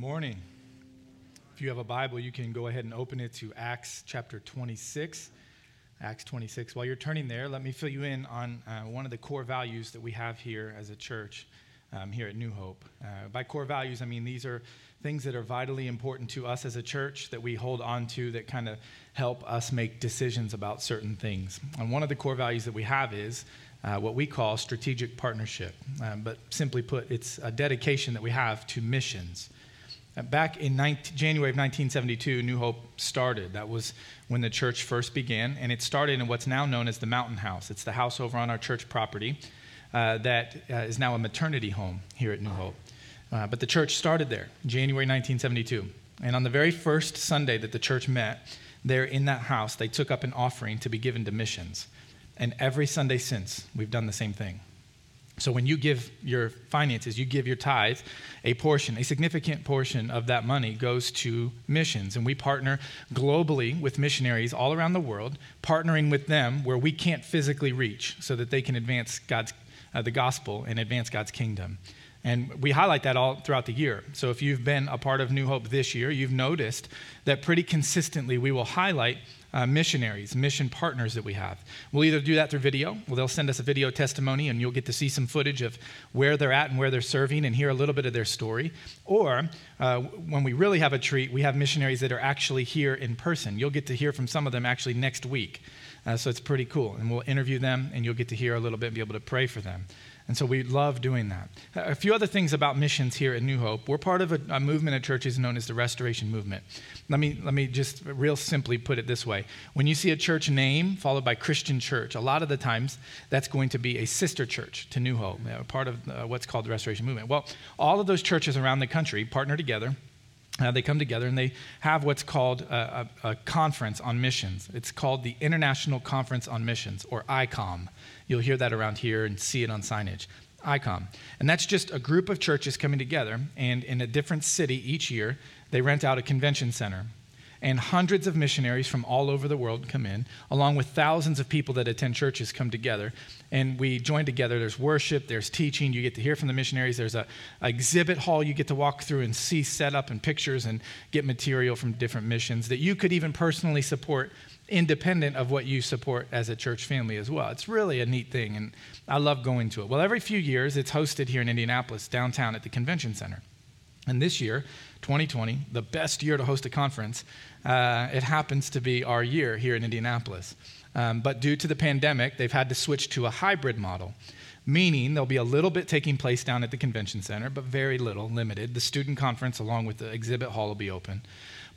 morning. If you have a Bible, you can go ahead and open it to Acts chapter 26. Acts 26. While you're turning there, let me fill you in on uh, one of the core values that we have here as a church um, here at New Hope. Uh, by core values, I mean these are things that are vitally important to us as a church that we hold on to that kind of help us make decisions about certain things. And one of the core values that we have is uh, what we call strategic partnership. Um, but simply put, it's a dedication that we have to missions. Uh, back in 19, January of 1972, New Hope started. That was when the church first began, and it started in what's now known as the Mountain House. It's the house over on our church property uh, that uh, is now a maternity home here at New Hope. Uh, but the church started there, January 1972. And on the very first Sunday that the church met, there in that house, they took up an offering to be given to missions. And every Sunday since, we've done the same thing. So when you give your finances, you give your tithe, a portion, a significant portion of that money goes to missions. And we partner globally with missionaries all around the world, partnering with them where we can't physically reach so that they can advance God's, uh, the gospel and advance God's kingdom. And we highlight that all throughout the year. So if you've been a part of New Hope this year, you've noticed that pretty consistently we will highlight uh, missionaries, mission partners that we have. We'll either do that through video, well, they'll send us a video testimony and you'll get to see some footage of where they're at and where they're serving and hear a little bit of their story. Or uh, when we really have a treat, we have missionaries that are actually here in person. You'll get to hear from some of them actually next week. Uh, so it's pretty cool. And we'll interview them and you'll get to hear a little bit and be able to pray for them. And so we love doing that. A few other things about missions here at New Hope. We're part of a, a, movement of churches known as the Restoration Movement. Let me, let me just real simply put it this way. When you see a church name followed by Christian church, a lot of the times that's going to be a sister church to New Hope, part of uh, what's called the Restoration Movement. Well, all of those churches around the country partner together uh, they come together and they have what's called a, a, a, conference on missions. It's called the International Conference on Missions, or ICOM. You'll hear that around here and see it on signage. ICOM. And that's just a group of churches coming together, and in a different city each year, they rent out a convention center and hundreds of missionaries from all over the world come in, along with thousands of people that attend churches come together. And we join together. There's worship, there's teaching. You get to hear from the missionaries. There's a, exhibit hall you get to walk through and see set up and pictures and get material from different missions that you could even personally support independent of what you support as a church family as well. It's really a neat thing, and I love going to it. Well, every few years, it's hosted here in Indianapolis, downtown at the convention center. And this year, 2020, the best year to host a conference, uh, it happens to be our year here in Indianapolis. Um, but due to the pandemic, they've had to switch to a hybrid model, meaning there'll be a little bit taking place down at the convention center, but very little, limited. The student conference, along with the exhibit hall, will be open.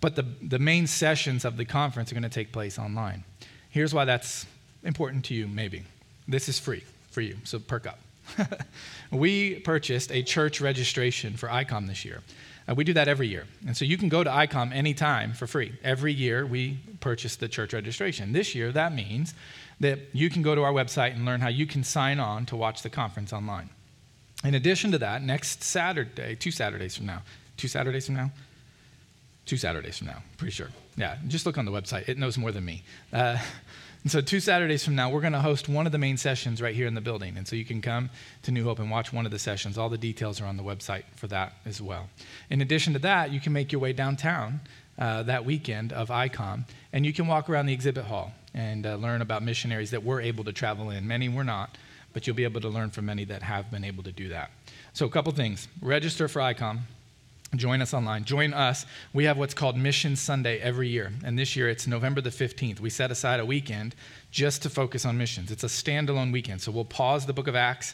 But the, the main sessions of the conference are going to take place online. Here's why that's important to you, maybe. This is free for you, so perk up. we purchased a church registration for ICOM this year. Uh, we do that every year. And so you can go to ICOM anytime for free. Every year we purchase the church registration. This year, that means that you can go to our website and learn how you can sign on to watch the conference online. In addition to that, next Saturday, two Saturdays from now, two Saturdays from now, two Saturdays from now, pretty sure. Yeah, just look on the website. It knows more than me. Uh, and so, two Saturdays from now, we're going to host one of the main sessions right here in the building. And so, you can come to New Hope and watch one of the sessions. All the details are on the website for that as well. In addition to that, you can make your way downtown uh, that weekend of ICOM, and you can walk around the exhibit hall and uh, learn about missionaries that were able to travel in. Many were not, but you'll be able to learn from many that have been able to do that. So, a couple things register for ICOM. Join us online. Join us. We have what's called Mission Sunday every year. And this year it's November the 15th. We set aside a weekend just to focus on missions. It's a standalone weekend. So we'll pause the book of Acts,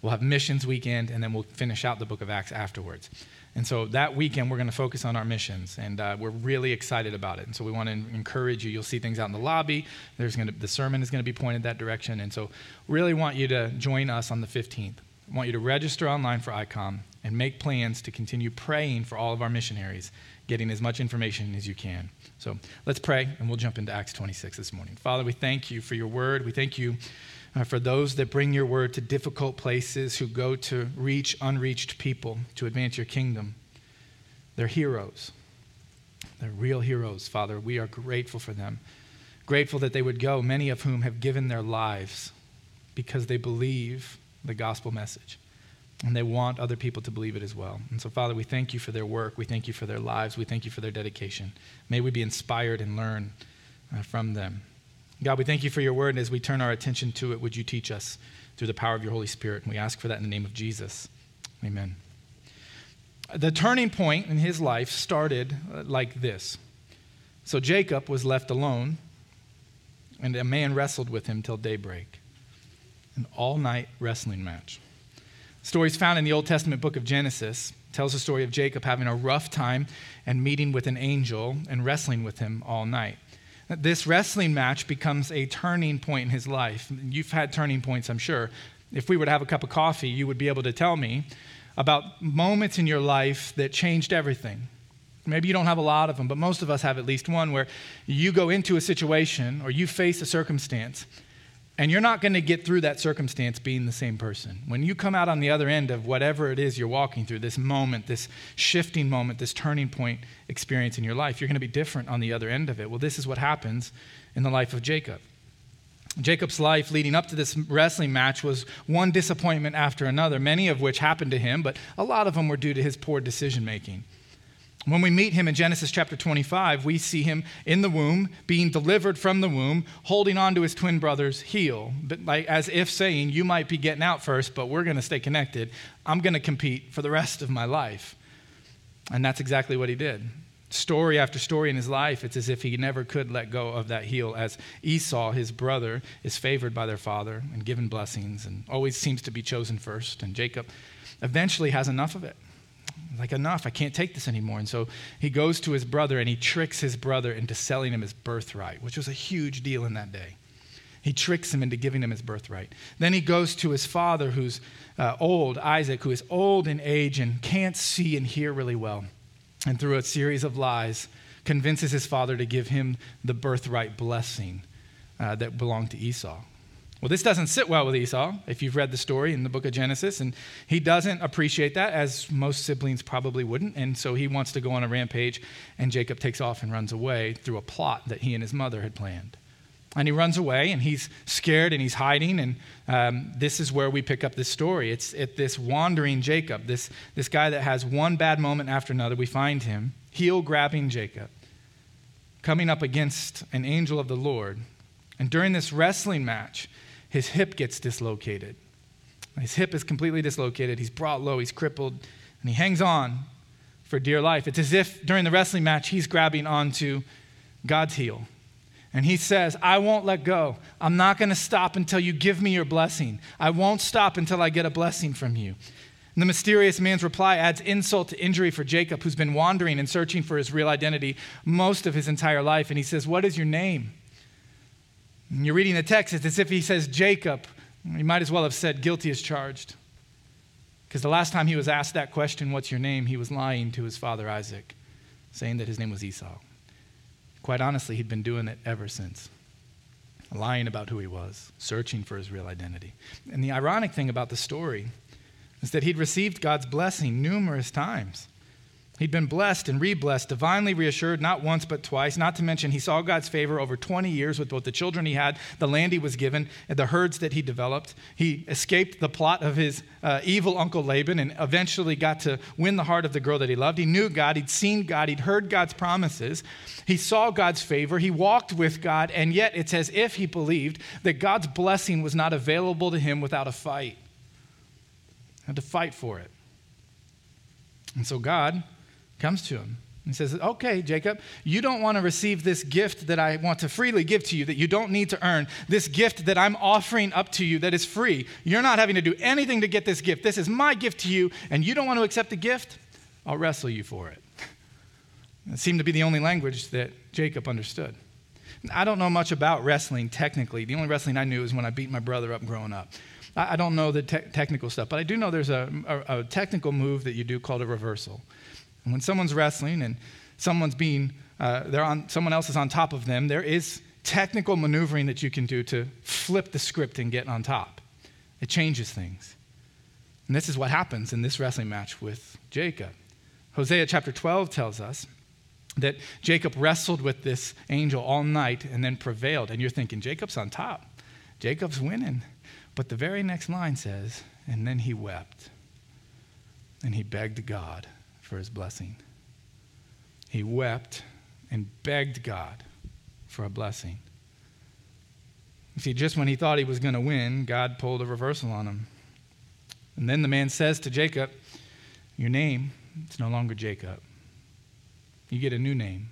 we'll have missions weekend, and then we'll finish out the book of Acts afterwards. And so that weekend we're going to focus on our missions, and uh, we're really excited about it. And so we want to encourage you. You'll see things out in the lobby. There's going to the sermon is going to be pointed that direction, and so really want you to join us on the 15th. I want you to register online for ICOM and make plans to continue praying for all of our missionaries, getting as much information as you can. So let's pray, and we'll jump into Acts 26 this morning. Father, we thank you for your word. We thank you uh, for those that bring your word to difficult places, who go to reach unreached people to advance your kingdom. They're heroes. They're real heroes, Father. We are grateful for them. Grateful that they would go, many of whom have given their lives because they believe the gospel message. And they want other people to believe it as well. And so, Father, we thank you for their work. We thank you for their lives. We thank you for their dedication. May we be inspired and learn uh, from them. God, we thank you for your word. And as we turn our attention to it, would you teach us through the power of your Holy Spirit? And we ask for that in the name of Jesus. Amen. The turning point in his life started uh, like this. So Jacob was left alone, and a man wrestled with him till daybreak. An all night wrestling match. Stories found in the Old Testament book of Genesis tells the story of Jacob having a rough time and meeting with an angel and wrestling with him all night. This wrestling match becomes a turning point in his life. You've had turning points, I'm sure. If we were to have a cup of coffee, you would be able to tell me about moments in your life that changed everything. Maybe you don't have a lot of them, but most of us have at least one where you go into a situation or you face a circumstance and you're not going to get through that circumstance being the same person. When you come out on the other end of whatever it is you're walking through, this moment, this shifting moment, this turning point experience in your life, you're going to be different on the other end of it. Well, this is what happens in the life of Jacob. Jacob's life leading up to this wrestling match was one disappointment after another, many of which happened to him, but a lot of them were due to his poor decision making. When we meet him in Genesis chapter 25, we see him in the womb, being delivered from the womb, holding on to his twin brother's heel, but like, as if saying, You might be getting out first, but we're going to stay connected. I'm going to compete for the rest of my life. And that's exactly what he did. Story after story in his life, it's as if he never could let go of that heel, as Esau, his brother, is favored by their father and given blessings and always seems to be chosen first. And Jacob eventually has enough of it like, enough, I can't take this anymore. And so he goes to his brother and he tricks his brother into selling him his birthright, which was a huge deal in that day. He tricks him into giving him his birthright. Then he goes to his father, who's uh, old, Isaac, who is old in age and can't see and hear really well. And through a series of lies, convinces his father to give him the birthright blessing uh, that belonged to Esau. Well, this doesn't sit well with Esau, if you've read the story in the book of Genesis, and he doesn't appreciate that, as most siblings probably wouldn't, and so he wants to go on a rampage, and Jacob takes off and runs away through a plot that he and his mother had planned. And he runs away, and he's scared, and he's hiding, and um, this is where we pick up this story. It's at this wandering Jacob, this, this guy that has one bad moment after another. We find him, heel grabbing Jacob, coming up against an angel of the Lord. And during this wrestling match, his hip gets dislocated. His hip is completely dislocated. He's brought low, he's crippled, and he hangs on for dear life. It's as if during the wrestling match, he's grabbing onto God's heel. And he says, I won't let go. I'm not going to stop until you give me your blessing. I won't stop until I get a blessing from you. And the mysterious man's reply adds insult to injury for Jacob, who's been wandering and searching for his real identity most of his entire life. And he says, What is your name? And you're reading the text, it's as if he says Jacob. He might as well have said guilty as charged. Because the last time he was asked that question, What's your name? he was lying to his father Isaac, saying that his name was Esau. Quite honestly, he'd been doing it ever since, lying about who he was, searching for his real identity. And the ironic thing about the story is that he'd received God's blessing numerous times. He'd been blessed and re-blessed, divinely reassured, not once but twice. Not to mention, he saw God's favor over 20 years with both the children he had, the land he was given, and the herds that he developed. He escaped the plot of his uh, evil uncle Laban and eventually got to win the heart of the girl that he loved. He knew God, he'd seen God, he'd heard God's promises. He saw God's favor, he walked with God, and yet it's as if he believed that God's blessing was not available to him without a fight. Had to fight for it. And so God comes to him and says, Okay, Jacob, you don't want to receive this gift that I want to freely give to you, that you don't need to earn, this gift that I'm offering up to you that is free. You're not having to do anything to get this gift. This is my gift to you, and you don't want to accept the gift? I'll wrestle you for it. It seemed to be the only language that Jacob understood. I don't know much about wrestling technically. The only wrestling I knew was when I beat my brother up growing up. I, don't know the te- technical stuff, but I do know there's a, a, a technical move that you do called a reversal. And when someone's wrestling and someone's being, uh, they're on, someone else is on top of them, there is technical maneuvering that you can do to flip the script and get on top. It changes things. And this is what happens in this wrestling match with Jacob. Hosea chapter 12 tells us that Jacob wrestled with this angel all night and then prevailed. And you're thinking, Jacob's on top. Jacob's winning. But the very next line says, and then he wept. and he begged God for his blessing. He wept and begged God for a blessing. See, just when he thought he was going to win, God pulled a reversal on him. And then the man says to Jacob, Your name, it's no longer Jacob. You get a new name.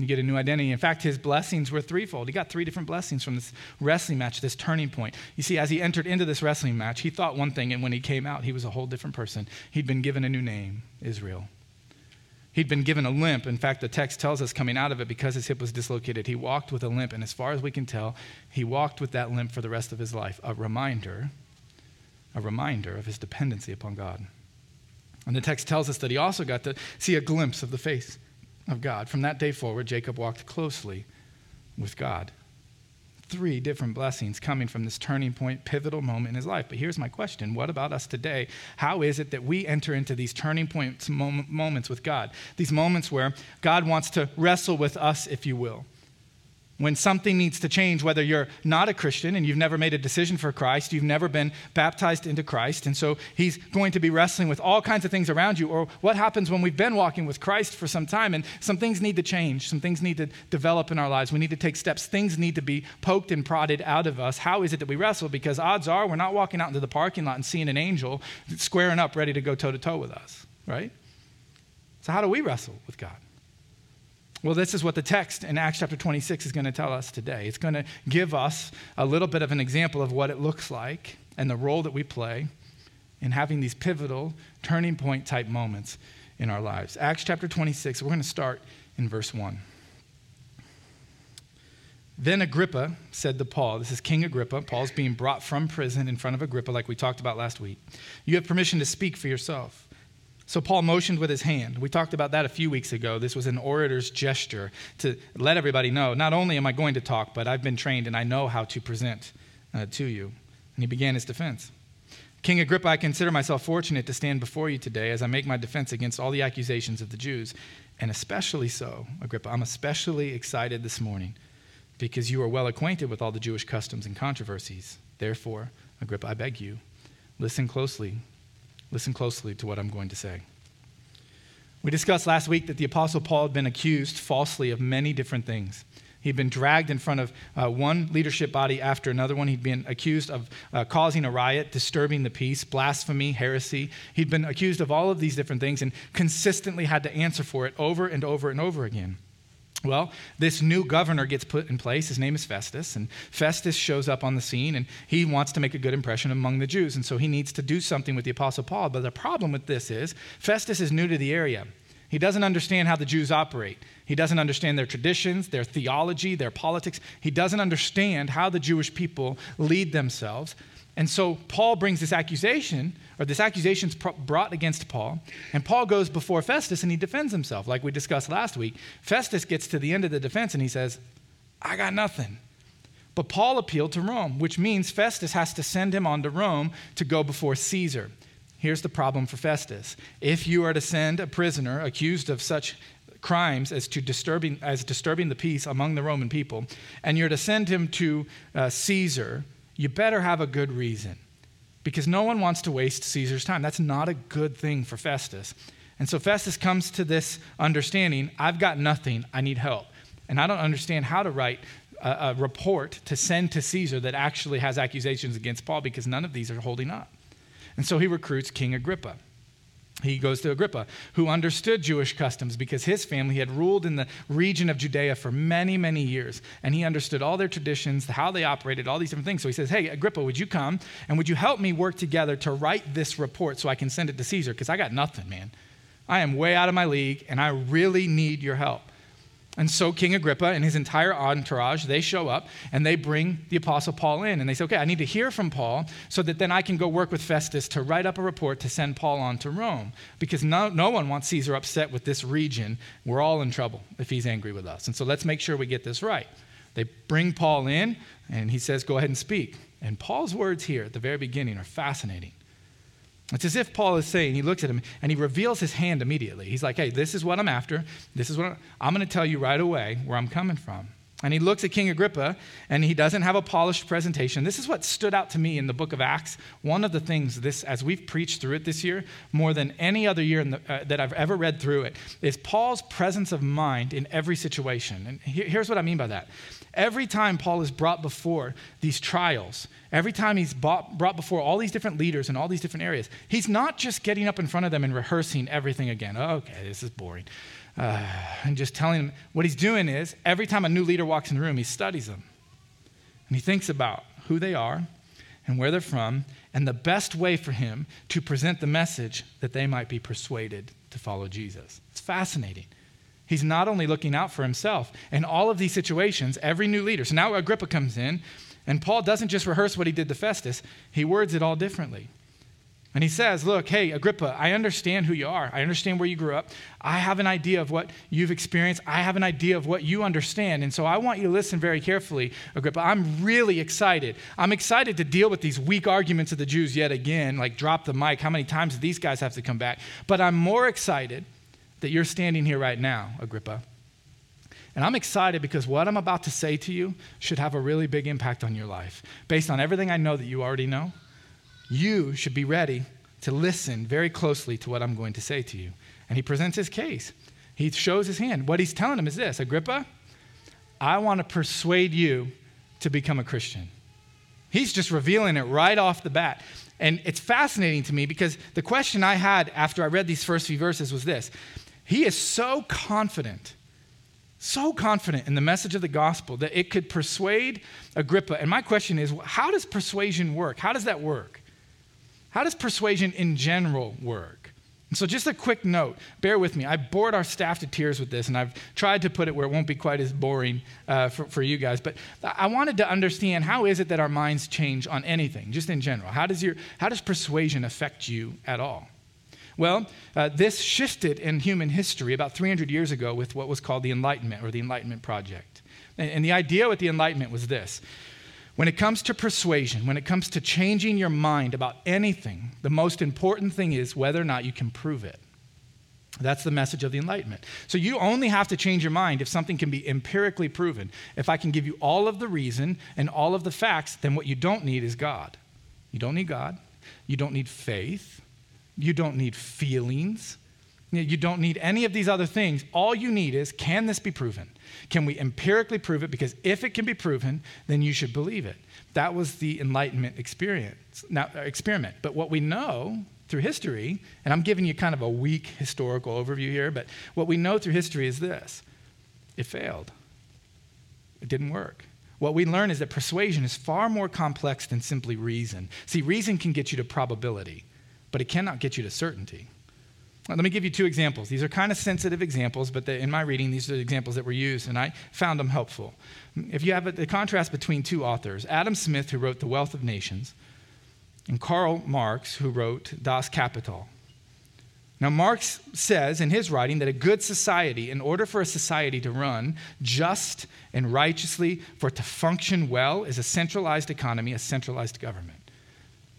You get a new identity. In fact, his blessings were threefold. He got three different blessings from this wrestling match, this turning point. You see, as he entered into this wrestling match, he thought one thing, and when he came out, he was a whole different person. He'd been given a new name, Israel. He'd been given a limp. In fact, the text tells us coming out of it because his hip was dislocated, he walked with a limp. And as far as we can tell, he walked with that limp for the rest of his life. A reminder, a reminder of his dependency upon God. And the text tells us that he also got to see a glimpse of the face of God. From that day forward, Jacob walked closely with God. Three different blessings coming from this turning point, pivotal moment in his life. But here's my question What about us today? How is it that we enter into these turning points moments with God? These moments where God wants to wrestle with us, if you will when something needs to change, whether you're not a Christian and you've never made a decision for Christ, you've never been baptized into Christ, and so He's going to be wrestling with all kinds of things around you, or what happens when we've been walking with Christ for some time and some things need to change, some things need to develop in our lives. We need to take steps, things need to be poked and prodded out of us. How is it that we wrestle? Because odds are we're not walking out into the parking lot and seeing an angel squaring up ready to go toe to toe with us, right? So, how do we wrestle with God? Well, this is what the text in Acts chapter 26 is going to tell us today. It's going to give us a little bit of an example of what it looks like and the role that we play in having these pivotal, turning point type moments in our lives. Acts chapter 26, we're going to start in verse 1. Then Agrippa said to Paul, This is King Agrippa. Paul's being brought from prison in front of Agrippa, like we talked about last week. You have permission to speak for yourself. So Paul motioned with his hand. We talked about that a few weeks ago. This was an orator's gesture to let everybody know not only am I going to talk, but I've been trained and I know how to present uh, to you. And he began his defense. King Agrippa, I consider myself fortunate to stand before you today as I make my defense against all the accusations of the Jews. And especially so, Agrippa, I'm especially excited this morning because you are well acquainted with all the Jewish customs and controversies. Therefore, Agrippa, I beg you, listen closely Listen closely to what I'm going to say. We discussed last week that the Apostle Paul had been accused falsely of many different things. He'd been dragged in front of uh, one leadership body after another one. He'd been accused of uh, causing a riot, disturbing the peace, blasphemy, heresy. He'd been accused of all of these different things and consistently had to answer for it over and over and over again. Well, this new governor gets put in place. His name is Festus, and Festus shows up on the scene and he wants to make a good impression among the Jews. And so he needs to do something with the Apostle Paul. But the problem with this is Festus is new to the area. He doesn't understand how the Jews operate. He doesn't understand their traditions, their theology, their politics. He doesn't understand how the Jewish people lead themselves. And so Paul brings this accusation, or this accusation is brought against Paul, and Paul goes before Festus and he defends himself, like we discussed last week. Festus gets to the end of the defense and he says, I got nothing. But Paul appealed to Rome, which means Festus has to send him on to Rome to go before Caesar. Here's the problem for Festus. If you are to send a prisoner accused of such crimes as to disturbing as disturbing the peace among the Roman people, and you're to send him to uh, Caesar, you better have a good reason because no one wants to waste Caesar's time. That's not a good thing for Festus. And so Festus comes to this understanding I've got nothing, I need help. And I don't understand how to write a, a, report to send to Caesar that actually has accusations against Paul because none of these are holding up. And so he recruits King Agrippa he goes to Agrippa, who understood Jewish customs because his family had ruled in the region of Judea for many, many years. And he understood all their traditions, how they operated, all these different things. So he says, Hey, Agrippa, would you come and would you help me work together to write this report so I can send it to Caesar? Because I got nothing, man. I am way out of my league and I really need your help. And so King Agrippa and his entire entourage, they show up and they bring the Apostle Paul in. And they say, okay, I need to hear from Paul so that then I can go work with Festus to write up a report to send Paul on to Rome. Because no, no one wants Caesar upset with this region. We're all in trouble if he's angry with us. And so let's make sure we get this right. They bring Paul in and he says, go ahead and speak. And Paul's words here at the very beginning are fascinating. It's as if Paul is saying, he looks at him and he reveals his hand immediately. He's like, hey, this is what I'm after. This is what I'm, I'm going to tell you right away where I'm coming from. And he looks at King Agrippa and he doesn't have a polished presentation. This is what stood out to me in the book of Acts. One of the things this as we've preached through it this year more than any other year the, uh, that I've ever read through it is Paul's presence of mind in every situation. And here's what I mean by that. Every time Paul is brought before these trials, every time he's brought, before all these different leaders in all these different areas, he's not just getting up in front of them and rehearsing everything again. Oh, okay, this is boring uh, and just telling him what he's doing is every time a new leader walks in the room, he studies them. And he thinks about who they are and where they're from and the best way for him to present the message that they might be persuaded to follow Jesus. It's fascinating. He's not only looking out for himself in all of these situations, every new leader. So now Agrippa comes in, and Paul doesn't just rehearse what he did to Festus, he words it all differently. And he says, Look, hey, Agrippa, I understand who you are. I understand where you grew up. I have an idea of what you've experienced. I have an idea of what you understand. And so I want you to listen very carefully, Agrippa. I'm really excited. I'm excited to deal with these weak arguments of the Jews yet again, like drop the mic. How many times do these guys have to come back? But I'm more excited that you're standing here right now, Agrippa. And I'm excited because what I'm about to say to you should have a really big impact on your life based on everything I know that you already know you should be ready to listen very closely to what I'm going to say to you. And he presents his case. He shows his hand. What he's telling him is this Agrippa, I want to persuade you to become a Christian. He's just revealing it right off the bat. And it's fascinating to me because the question I had after I read these first few verses was this He is so confident, so confident in the message of the gospel that it could persuade Agrippa. And my question is how does persuasion work? How does that work? How does persuasion in general work? And so, just a quick note bear with me. I bored our staff to tears with this, and I've tried to put it where it won't be quite as boring uh, for, for you guys. But I wanted to understand how is it that our minds change on anything, just in general? How does, your, how does persuasion affect you at all? Well, uh, this shifted in human history about 300 years ago with what was called the Enlightenment or the Enlightenment Project. And, and the idea with the Enlightenment was this when it comes to persuasion, when it comes to changing your mind about anything, the most important thing is whether or not you can prove it. That's the message of the Enlightenment. So you only have to change your mind if something can be empirically proven. If I can give you all of the reason and all of the facts, then what you don't need is God. You don't need God. You don't need faith. You don't need feelings. You don't need any of these other things. All you need is can this be proven? Can we empirically prove it? Because if it can be proven, then you should believe it. That was the Enlightenment experience, now, uh, experiment. But what we know through history, and I'm giving you kind of a weak historical overview here, but what we know through history is this it failed, it didn't work. What we learn is that persuasion is far more complex than simply reason. See, reason can get you to probability, but it cannot get you to certainty. Let me give you two examples. These are kind of sensitive examples, but in my reading, these are the examples that were used, and I found them helpful. If you have a, the contrast between two authors, Adam Smith, who wrote The Wealth of Nations, and Karl Marx, who wrote Das Kapital. Now, Marx says in his writing that a good society, in order for a society to run just and righteously, for it to function well, is a centralized economy, a centralized government.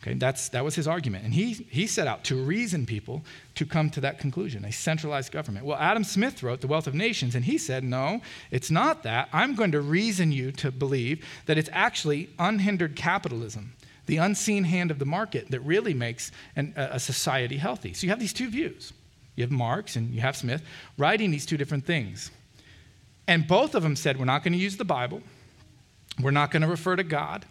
Okay, that's, that was his argument. And he, he set out to reason people to come to that conclusion a centralized government. Well, Adam Smith wrote The Wealth of Nations, and he said, No, it's not that. I'm going to reason you to believe that it's actually unhindered capitalism, the unseen hand of the market, that really makes an, a society healthy. So you have these two views. You have Marx and you have Smith writing these two different things. And both of them said, We're not going to use the Bible, we're not going to refer to God.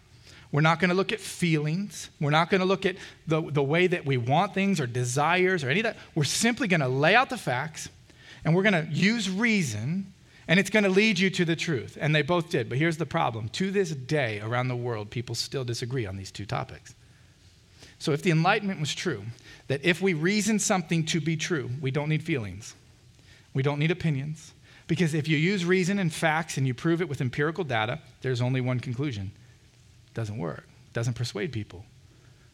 We're not going to look at feelings. We're not going to look at the, the way that we want things or desires or any of that. We're simply going to lay out the facts and we're going to use reason and it's going to lead you to the truth. And they both did. But here's the problem to this day, around the world, people still disagree on these two topics. So if the Enlightenment was true, that if we reason something to be true, we don't need feelings, we don't need opinions. Because if you use reason and facts and you prove it with empirical data, there's only one conclusion doesn't work, doesn't persuade people.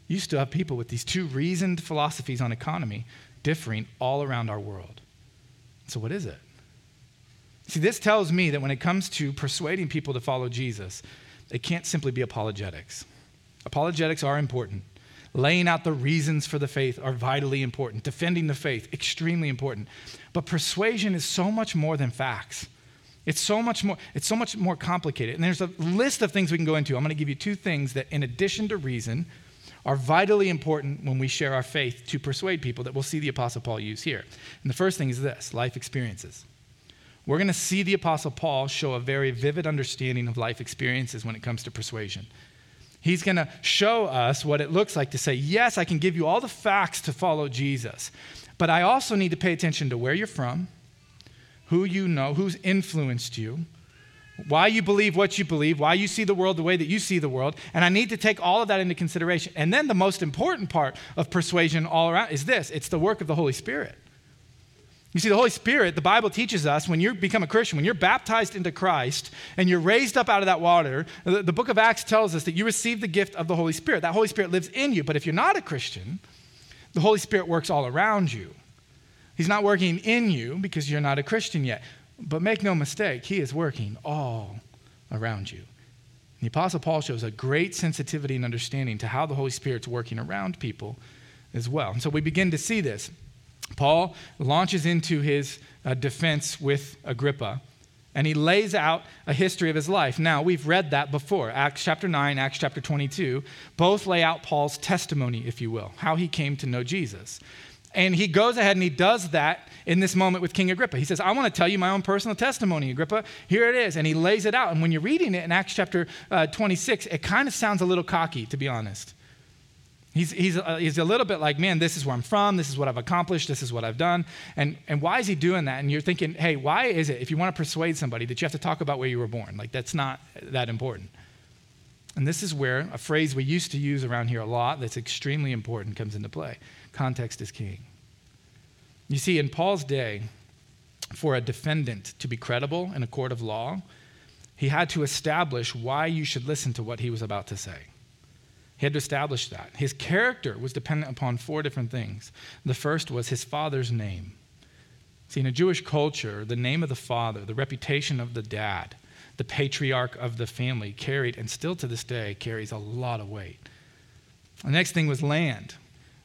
You still have people with these two reasoned philosophies on economy differing all around our world. So, what is it? See, this tells me that when it comes to persuading people to follow Jesus, it can't simply be apologetics. Apologetics are important. Laying out the reasons for the faith are vitally important. Defending the faith, extremely important. But persuasion is so much more than facts. It's so much more, it's so much more complicated. And there's a list of things we can go into. I'm going to give you two things that, in addition to reason, are vitally important when we share our faith to persuade people that we'll see the Apostle Paul use here. And the first thing is this life experiences. We're going to see the Apostle Paul show a very vivid understanding of life experiences when it comes to persuasion. He's going to show us what it looks like to say, Yes, I can give you all the facts to follow Jesus, but I also need to pay attention to where you're from, who you know, who's influenced you, why you believe what you believe, why you see the world the way that you see the world, and I need to take all of that into consideration. And then the most important part of persuasion all around is this it's the work of the Holy Spirit. You see, the Holy Spirit, the Bible teaches us when you become a Christian, when you're baptized into Christ and you're raised up out of that water, the, the book of Acts tells us that you receive the gift of the Holy Spirit. That Holy Spirit lives in you. But if you're not a Christian, the Holy Spirit works all around you. He's not working in you because you're not a Christian yet. But make no mistake, He is working all around you. The Apostle Paul shows a great sensitivity and understanding to how the Holy Spirit's working around people as well. And so we begin to see this. Paul launches into his uh, defense with Agrippa and he lays out a history of his life. Now, we've read that before. Acts chapter 9, Acts chapter 22 both lay out Paul's testimony, if you will, how he came to know Jesus. And he goes ahead and he does that in this moment with King Agrippa. He says, I want to tell you my own personal testimony, Agrippa. Here it is. And he lays it out. And when you're reading it in Acts chapter uh, 26, it kind of sounds a little cocky, to be honest. He's, he's, uh, he's a little bit like, man, this is where I'm from. This is what I've accomplished. This is what I've done. And, and why is he doing that? And you're thinking, hey, why is it, if you want to persuade somebody, that you have to talk about where you were born? Like, that's not that important. And this is where a phrase we used to use around here a lot that's extremely important comes into play context is king. You see, in Paul's day, for a defendant to be credible in a court of law, he had to establish why you should listen to what he was about to say. He had to establish that. His character was dependent upon four different things. The first was his father's name. See, in a Jewish culture, the name of the father, the reputation of the dad, the patriarch of the family carried, and still to this day carries a lot of weight. The next thing was land.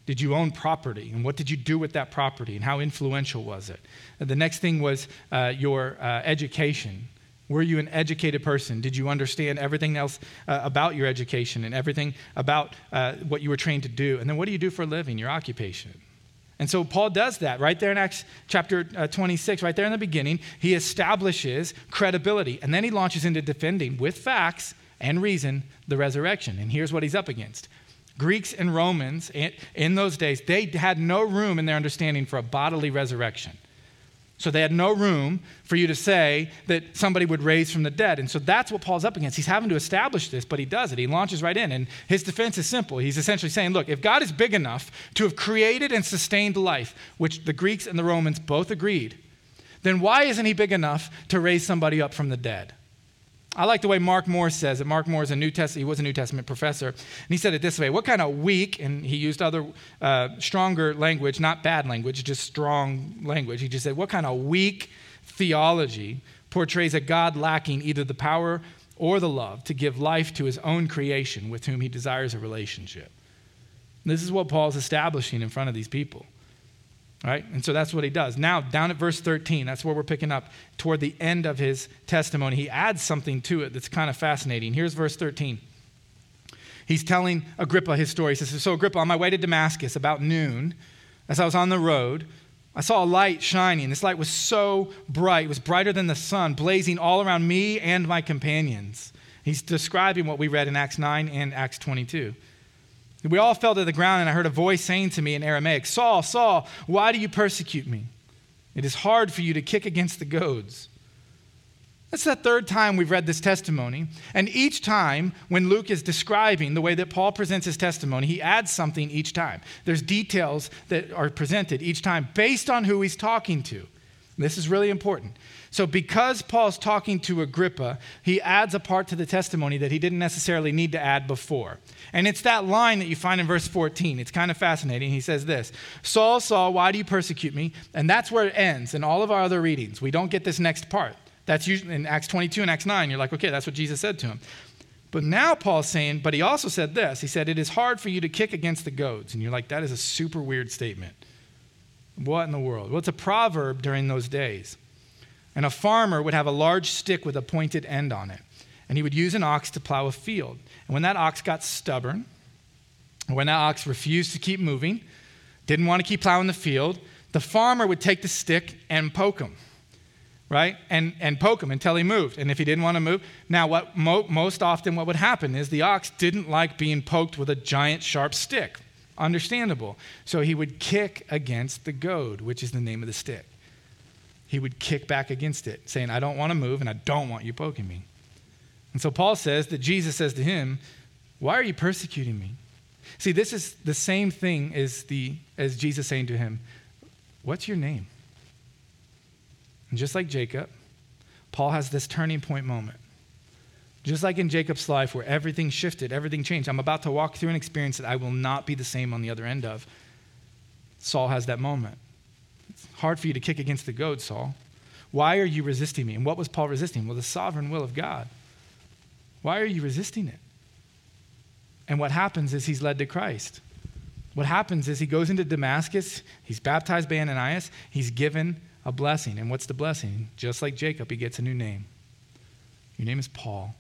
Did you own property? And what did you do with that property? And how influential was it? And the next thing was uh, your uh, education. Were you an educated person? Did you understand everything else uh, about your education and everything about uh, what you were trained to do? And then what do you do for a living, your occupation? And so Paul does that right there in Acts chapter uh, 26, right there in the beginning. He establishes credibility. And then he launches into defending with facts and reason the resurrection. And here's what he's up against Greeks and Romans in those days, they had no room in their understanding for a bodily resurrection. So they had no room for you to say that somebody would raise from the dead. And so that's what Paul's up against. He's having to establish this, but he does it. He launches right in. And his defense is simple. He's essentially saying, look, if God is big enough to have created and sustained life, which the Greeks and the Romans both agreed, then why isn't he big enough to raise somebody up from the dead? I like the way Mark Moore says it. Mark Moore is a New Testament, he was a New Testament professor, and he said it this way What kind of weak, and he used other uh, stronger language, not bad language, just strong language. He just said, What kind of weak theology portrays a God lacking either the power or the love to give life to his own creation with whom he desires a relationship? This is what Paul's establishing in front of these people. Right? And so that's what he does. Now, down at verse 13, that's where we're picking up toward the end of his testimony. He adds something to it that's kind of fascinating. Here's verse 13. He's telling Agrippa his story. He says, So, Agrippa, on my way to Damascus about noon, as I was on the road, I saw a light shining. This light was so bright, it was brighter than the sun, blazing all around me and my companions. He's describing what we read in Acts 9 and Acts 22. We all fell to the ground, and I heard a voice saying to me in Aramaic, Saul, Saul, why do you persecute me? It is hard for you to kick against the goads. That's the third time we've read this testimony. And each time, when Luke is describing the way that Paul presents his testimony, he adds something each time. There's details that are presented each time based on who he's talking to. This is really important. So, because Paul's talking to Agrippa, he adds a part to the testimony that he didn't necessarily need to add before. And it's that line that you find in verse 14. It's kind of fascinating. He says this Saul, Saul, why do you persecute me? And that's where it ends in all of our other readings. We don't get this next part. That's usually in Acts 22 and Acts 9. You're like, okay, that's what Jesus said to him. But now Paul's saying, but he also said this. He said, It is hard for you to kick against the goads. And you're like, that is a super weird statement. What in the world? Well, it's a proverb during those days. And a farmer would have a large stick with a pointed end on it. And he would use an ox to plow a field. And when that ox got stubborn, when that ox refused to keep moving, didn't want to keep plowing the field, the farmer would take the stick and poke him, right? And, and poke him until he moved. And if he didn't want to move, now what mo- most often what would happen is the ox didn't like being poked with a giant sharp stick. Understandable. So he would kick against the goad, which is the name of the stick. He would kick back against it, saying, I don't want to move and I don't want you poking me. And so Paul says that Jesus says to him, Why are you persecuting me? See, this is the same thing as, the, as Jesus saying to him, What's your name? And just like Jacob, Paul has this turning point moment. Just like in Jacob's life, where everything shifted, everything changed. I'm about to walk through an experience that I will not be the same on the other end of. Saul has that moment. Hard for you to kick against the goad, Saul. Why are you resisting me? And what was Paul resisting? Well, the sovereign will of God. Why are you resisting it? And what happens is he's led to Christ. What happens is he goes into Damascus, he's baptized by Ananias, he's given a blessing. And what's the blessing? Just like Jacob, he gets a new name. Your name is Paul.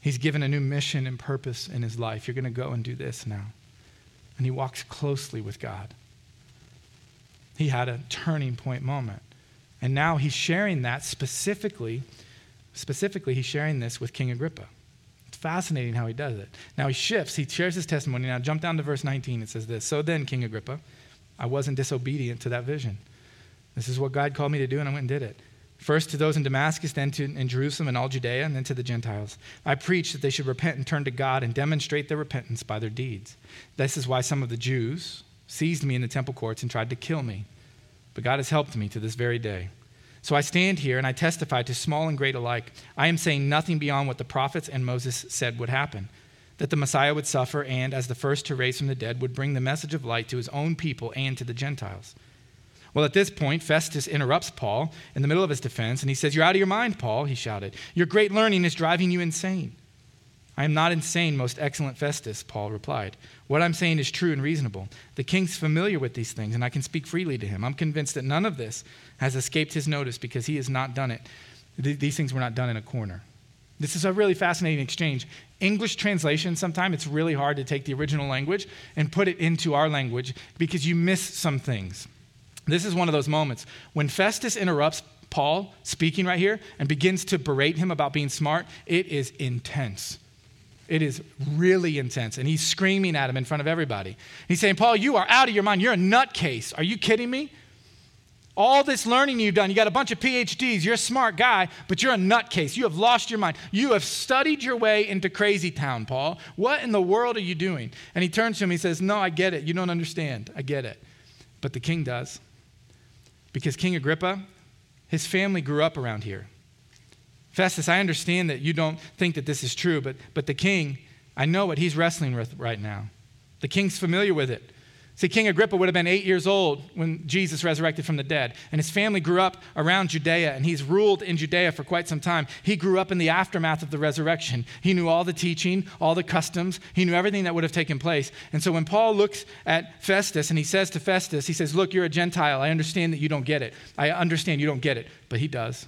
He's given a new mission and purpose in his life. You're going to go and do this now. And he walks closely with God. He had a turning point moment. And now he's sharing that specifically Specifically, he's sharing this with King Agrippa. It's fascinating how he does it. Now he shifts, he shares his testimony. Now jump down to verse 19. It says this So then, King Agrippa, I wasn't disobedient to that vision. This is what God called me to do, and I went and did it. First to those in Damascus, then to, in Jerusalem and all Judea, and then to the Gentiles. I preached that they should repent and turn to God and demonstrate their repentance by their deeds. This is why some of the Jews seized me in the temple courts and tried to kill me. But God has helped me to this very day. So I stand here and I testify to small and great alike. I am saying nothing beyond what the prophets and Moses said would happen that the Messiah would suffer and, as the first to raise from the dead, would bring the message of light to his own people and to the Gentiles. Well, at this point, Festus interrupts Paul in the middle of his defense and he says, You're out of your mind, Paul, he shouted. Your great learning is driving you insane. I am not insane, most excellent Festus, Paul replied. What I'm saying is true and reasonable. The king's familiar with these things, and I can speak freely to him. I'm convinced that none of this has escaped his notice because he has not done it. these things were not done in a corner. This is a really fascinating exchange. English translation, sometimes it's really hard to take the original language and put it into our language because you miss some things. This is one of those moments when Festus interrupts Paul speaking right here and begins to berate him about being smart. It is intense. It is really intense. And he's screaming at him in front of everybody. He's saying, Paul, you are out of your mind. You're a nutcase. Are you kidding me? All this learning you've done, you got a bunch of PhDs, you're a smart guy, but you're a nutcase. You have lost your mind. You have studied your way into crazy town, Paul. What in the world are you doing? And he turns to him, he says, No, I get it. You don't understand. I get it. But the king does. Because King Agrippa, his family grew up around here. Festus, I understand that you don't think that this is true, but, but the king, I know what he's wrestling with right now. The king's familiar with it. See, King Agrippa would have been eight years old when Jesus resurrected from the dead, and his family grew up around Judea, and he's ruled in Judea for quite some time. He grew up in the aftermath of the resurrection. He knew all the teaching, all the customs, he knew everything that would have taken place. And so when Paul looks at Festus and he says to Festus, he says, Look, you're a Gentile. I understand that you don't get it. I understand you don't get it, but he does.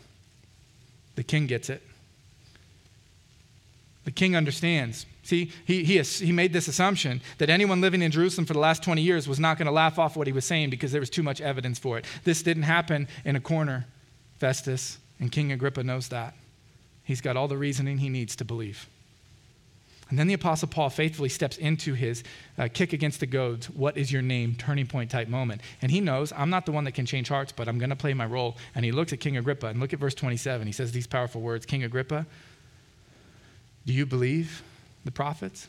The king gets it. The king understands. See, he, he, he made this assumption that anyone living in Jerusalem for the last 20 years was not going to laugh off what he was saying because there was too much evidence for it. This didn't happen in a corner, Festus, and King Agrippa knows that. He's got all the reasoning he needs to believe. And then the Apostle Paul faithfully steps into his uh, kick against the goads, what is your name, turning point type moment. And he knows, I'm not the one that can change hearts, but I'm going to play my role. And he looks at King Agrippa and look at verse 27. He says these powerful words King Agrippa, do you believe the prophets?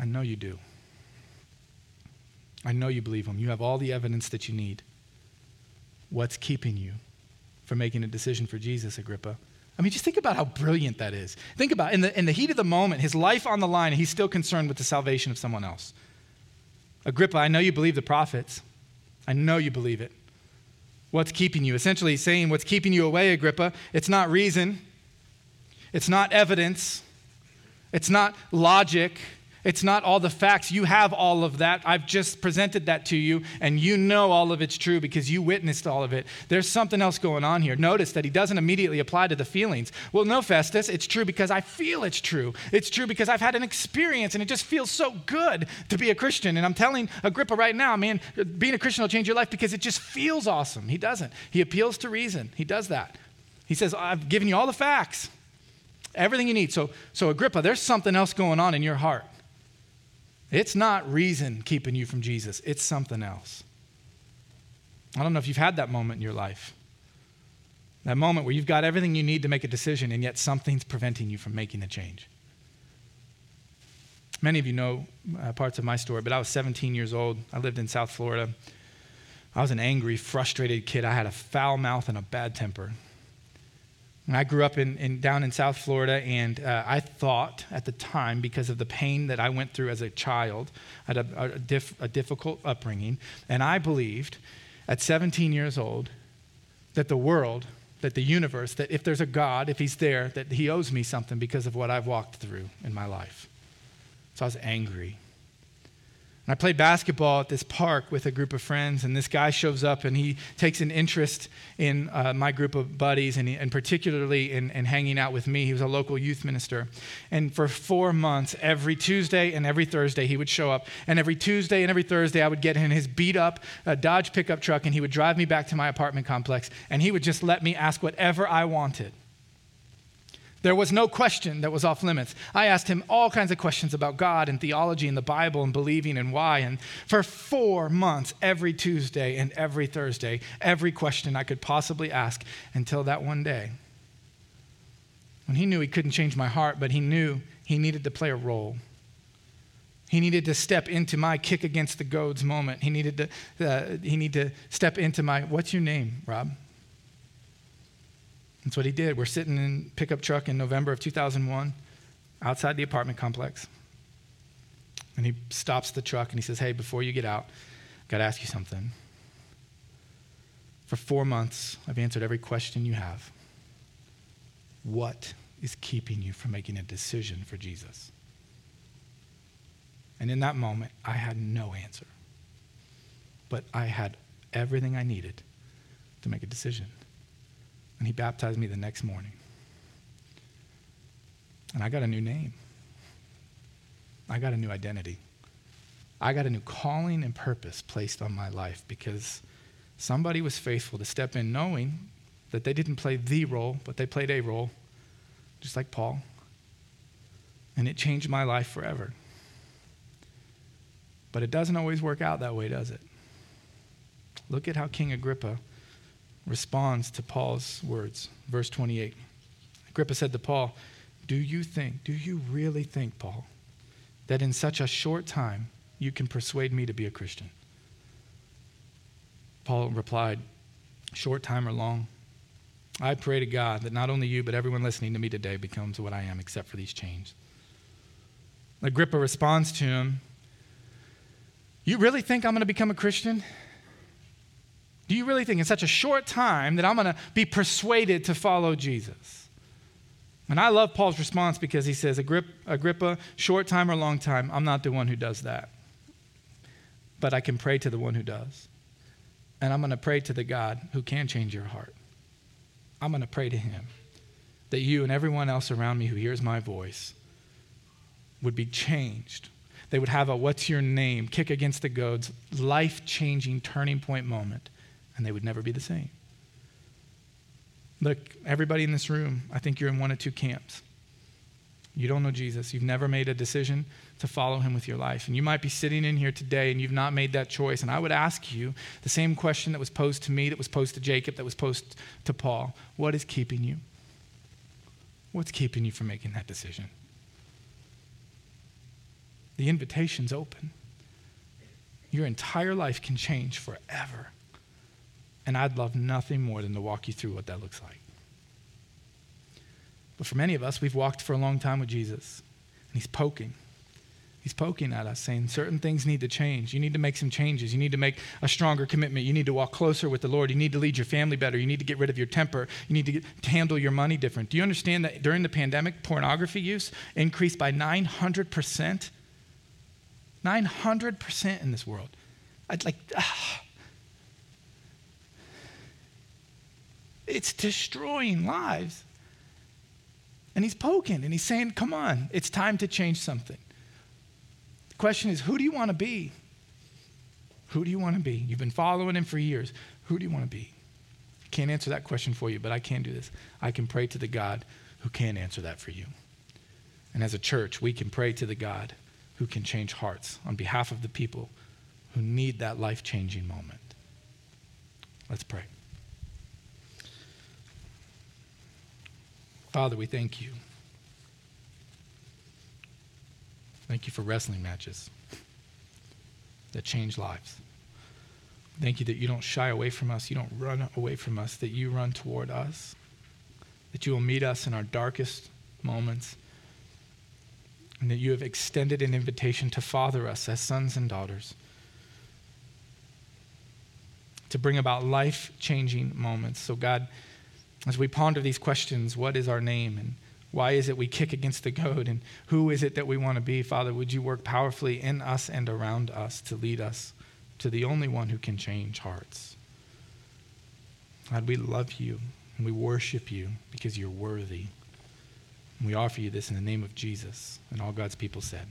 I know you do. I know you believe them. You have all the evidence that you need. What's keeping you from making a decision for Jesus, Agrippa? I mean, just think about how brilliant that is. Think about in the, in the heat of the moment, his life on the line, and he's still concerned with the salvation of someone else. Agrippa, I know you believe the prophets. I know you believe it. What's keeping you? Essentially, he's saying, What's keeping you away, Agrippa? It's not reason, it's not evidence, it's not logic, It's not all the facts. You have all of that. I've just presented that to you, and you know all of it's true because you witnessed all of it. There's something else going on here. Notice that he doesn't immediately apply to the feelings. Well, no, Festus, it's true because I feel it's true. It's true because I've had an experience, and it just feels so good to be a Christian. And I'm telling Agrippa right now, man, being a Christian will change your life because it just feels awesome. He doesn't. He appeals to reason, he does that. He says, I've given you all the facts everything you need. So, so Agrippa, there's something else going on in your heart. It's not reason keeping you from Jesus, it's something else. I don't know if you've had that moment in your life. That moment where you've got everything you need to make a decision, and yet something's preventing you from making the change. Many of you know uh, parts of my story, but I was 17 years old. I lived in South Florida. I was an angry, frustrated kid. I had a foul mouth and a bad temper. I grew up in, in, down in South Florida, and uh, I thought at the time, because of the pain that I went through as a child, I had a, a, a difficult upbringing, and I believed at 17 years old that the world, that the universe, that if there's a God, if He's there, that He owes me something because of what I've walked through in my life. So I was angry. And I played basketball at this park with a group of friends, and this guy shows up and he takes an interest in uh, my group of buddies and, and particularly in, in, hanging out with me. He was a local youth minister. And for four months, every Tuesday and every Thursday, he would show up. And every Tuesday and every Thursday, I would get in his beat up uh, Dodge pickup truck and he would drive me back to my apartment complex and he would just let me ask whatever I wanted. There was no question that was off limits. I asked him all kinds of questions about God and theology and the Bible and believing and why. And for four months, every Tuesday and every Thursday, every question I could possibly ask until that one day when he knew he couldn't change my heart, but he knew he needed to play a role. He needed to step into my kick against the goads moment. He needed to, uh, he needed to step into my, what's your name, Rob? That's what he did. We're sitting in pickup truck in November of 2001 outside the apartment complex. And he stops the truck and he says, Hey, before you get out, I've got to ask you something. For four months, I've answered every question you have. What is keeping you from making a decision for Jesus? And in that moment, I had no answer. But I had everything I needed to make a decision. And he baptized me the next morning. And I got a new name. I got a new identity. I got a new calling and purpose placed on my life because somebody was faithful to step in knowing that they didn't play the role, but they played a role, just like Paul. And it changed my life forever. But it doesn't always work out that way, does it? Look at how King Agrippa responds to Paul's words. Verse 28. Agrippa said to Paul, Do you think, do you really think, Paul, that in such a short time you can persuade me to be a Christian? Paul replied, Short time or long? I pray to God that not only you, but everyone listening to me today becomes what I am, except for these chains. Agrippa responds to him, You really think I'm going to become a Christian? Do you really think in such a short time that I'm going to be persuaded to follow Jesus? And I love Paul's response because he says, Agrippa, short time or long time, I'm not the one who does that. But I can pray to the one who does. And I'm going to pray to the God who can change your heart. I'm going to pray to him that you and everyone else around me who hears my voice would be changed. They would have a what's your name, kick against the goads, life changing turning point moment and they would never be the same. Look, everybody in this room, I think you're in one of two camps. You don't know Jesus. You've never made a decision to follow him with your life. And you might be sitting in here today and you've not made that choice. And I would ask you the same question that was posed to me, that was posed to Jacob, that was posed to Paul What is keeping you? What's keeping you from making that decision? The invitation's open. Your entire life can change forever and I'd love nothing more than to walk you through what that looks like. But for many of us, we've walked for a long time with Jesus, and He's poking. He's poking at us, saying certain things need to change. You need to make some changes. You need to make a stronger commitment. You need to walk closer with the Lord. You need to lead your family better. You need to get rid of your temper. You need to, get, to handle your money different. Do you understand that during the pandemic, pornography use increased by 900%? 900% in this world. I'd like, ah. It's destroying lives. And he's poking and he's saying, come on, it's time to change something. The question is, who do you want to be? Who do you want to be? You've been following him for years. Who do you want to be? I can't answer that question for you, but I can do this. I can pray to the God who can answer that for you. And as a church, we can pray to the God who can change hearts on behalf of the people who need that life changing moment. Let's pray. Father, we thank you. Thank you for wrestling matches that change lives. Thank you that you don't shy away from us, you don't run away from us, that you run toward us, that you will meet us in our darkest moments, and that you have extended an invitation to father us as sons and daughters, to bring about life changing moments. So, God, as we ponder these questions, what is our name and why is it we kick against the goad and who is it that we want to be? Father, would you work powerfully in us and around us to lead us to the only one who can change hearts? God, we love you and we worship you because you're worthy. And we offer you this in the name of Jesus. And all God's people said.